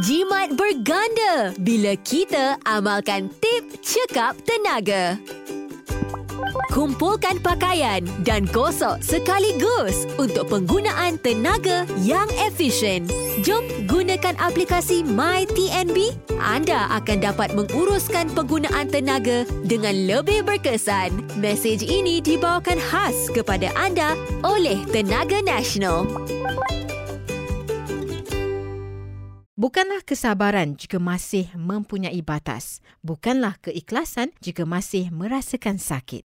Jimat berganda bila kita amalkan tip cekap tenaga. Kumpulkan pakaian dan gosok sekaligus untuk penggunaan tenaga yang efisien. Jom gunakan aplikasi MyTNB. Anda akan dapat menguruskan penggunaan tenaga dengan lebih berkesan. Mesej ini dibawakan khas kepada anda oleh Tenaga Nasional. Bukanlah kesabaran jika masih mempunyai batas. Bukanlah keikhlasan jika masih merasakan sakit.